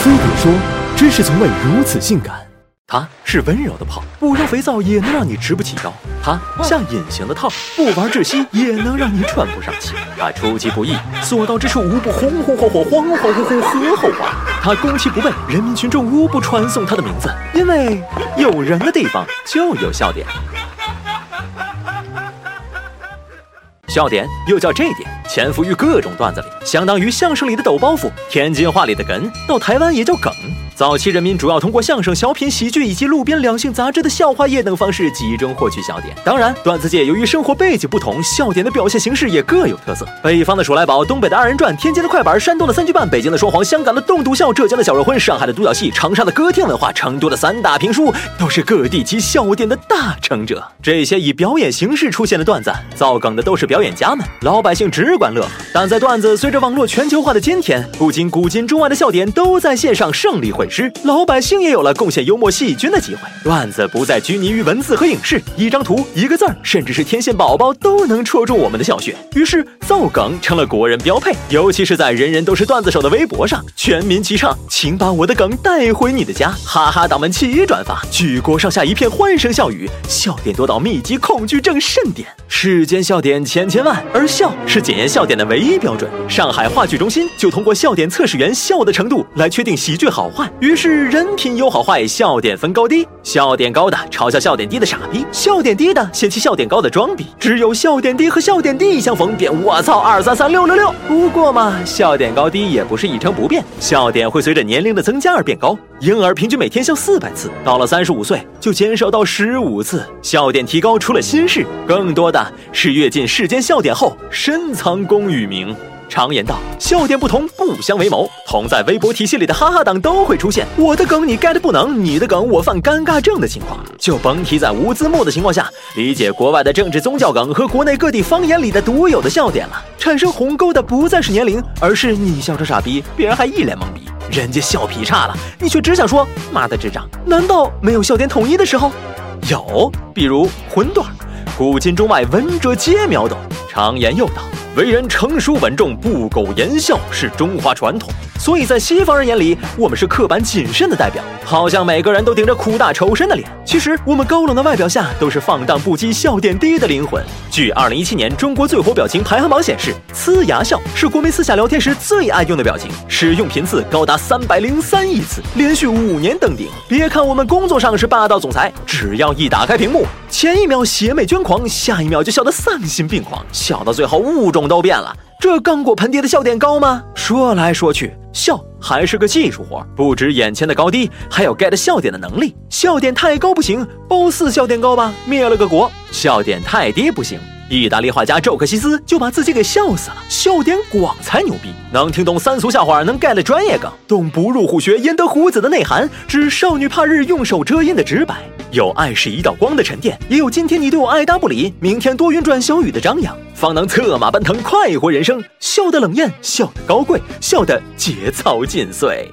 飞碟说：“知识从未如此性感。”它是温柔的泡，不烧肥皂也能让你直不起腰；它像隐形的套，不玩窒息也能让你喘不上气。它出其不意，所到之处无不红红火火、恍恍惚惚、和后话。它攻其不备，人民群众无不传颂它的名字，因为有人的地方就有笑点。笑点又叫这点，潜伏于各种段子里，相当于相声里的抖包袱，天津话里的哏，到台湾也叫梗。早期人民主要通过相声、小品、喜剧以及路边两性杂志的笑话页等方式集中获取笑点。当然，段子界由于生活背景不同，笑点的表现形式也各有特色。北方的数来宝，东北的二人转，天津的快板，山东的三句半，北京的双簧，香港的栋笃笑，浙江的小肉荤，上海的独角戏，长沙的歌厅文化，成都的三大评书，都是各地其笑点的大成者。这些以表演形式出现的段子，造梗的都是表演家们，老百姓只管乐。但在段子随着网络全球化的今天，不仅古今中外的笑点都在线上胜利会时，老百姓也有了贡献幽默细菌的机会。段子不再拘泥于文字和影视，一张图、一个字儿，甚至是天线宝宝都能戳中我们的笑穴。于是造梗成了国人标配，尤其是在人人都是段子手的微博上，全民齐唱，请把我的梗带回你的家，哈哈党们齐转发，举国上下一片欢声笑语，笑点多到密集恐惧症甚点。世间笑点千千万，而笑是检验笑点的唯一标准。上海话剧中心就通过笑点测试员笑的程度来确定喜剧好坏，于是。人品有好坏，笑点分高低。笑点高的嘲笑笑点低的傻逼，笑点低的嫌弃笑点高的装逼。只有笑点低和笑点低相逢，便我操二三三六六六。不过嘛，笑点高低也不是一成不变，笑点会随着年龄的增加而变高。婴儿平均每天笑四百次，到了三十五岁就减少到十五次。笑点提高出了心事，更多的是阅尽世间笑点后深藏功与名。常言道，笑点不同不相为谋。同在微博体系里的哈哈党都会出现我的梗你 get 不能，你的梗我犯尴尬症的情况。就甭提在无字幕的情况下理解国外的政治宗教梗和国内各地方言里的独有的笑点了。产生鸿沟的不再是年龄，而是你笑成傻逼，别人还一脸懵逼。人家笑劈叉了，你却只想说妈的智障。难道没有笑点统一的时候？有，比如荤段，古今中外闻者皆秒懂。常言又道。为人成熟稳重、不苟言笑是中华传统，所以在西方人眼里，我们是刻板谨慎的代表，好像每个人都顶着苦大仇深的脸。其实，我们高冷的外表下都是放荡不羁、笑点低的灵魂。据二零一七年中国最火表情排行榜显示，呲牙笑是国民私下聊天时最爱用的表情，使用频次高达三百零三亿次，连续五年登顶。别看我们工作上是霸道总裁，只要一打开屏幕。前一秒邪魅捐狂，下一秒就笑得丧心病狂，笑到最后物种都变了。这刚果盆地的笑点高吗？说来说去，笑还是个技术活，不止眼前的高低，还有 get 笑点的能力。笑点太高不行，褒姒笑点高吧，灭了个国；笑点太低不行。意大利画家宙克西斯就把自己给笑死了。笑点广才牛逼，能听懂三俗笑话，能 get 专业梗，懂不入虎穴焉得虎子的内涵，知少女怕日用手遮阴的直白。有爱是一道光的沉淀，也有今天你对我爱答不理，明天多云转小雨的张扬，方能策马奔腾，快活人生。笑得冷艳，笑得高贵，笑得节操尽碎。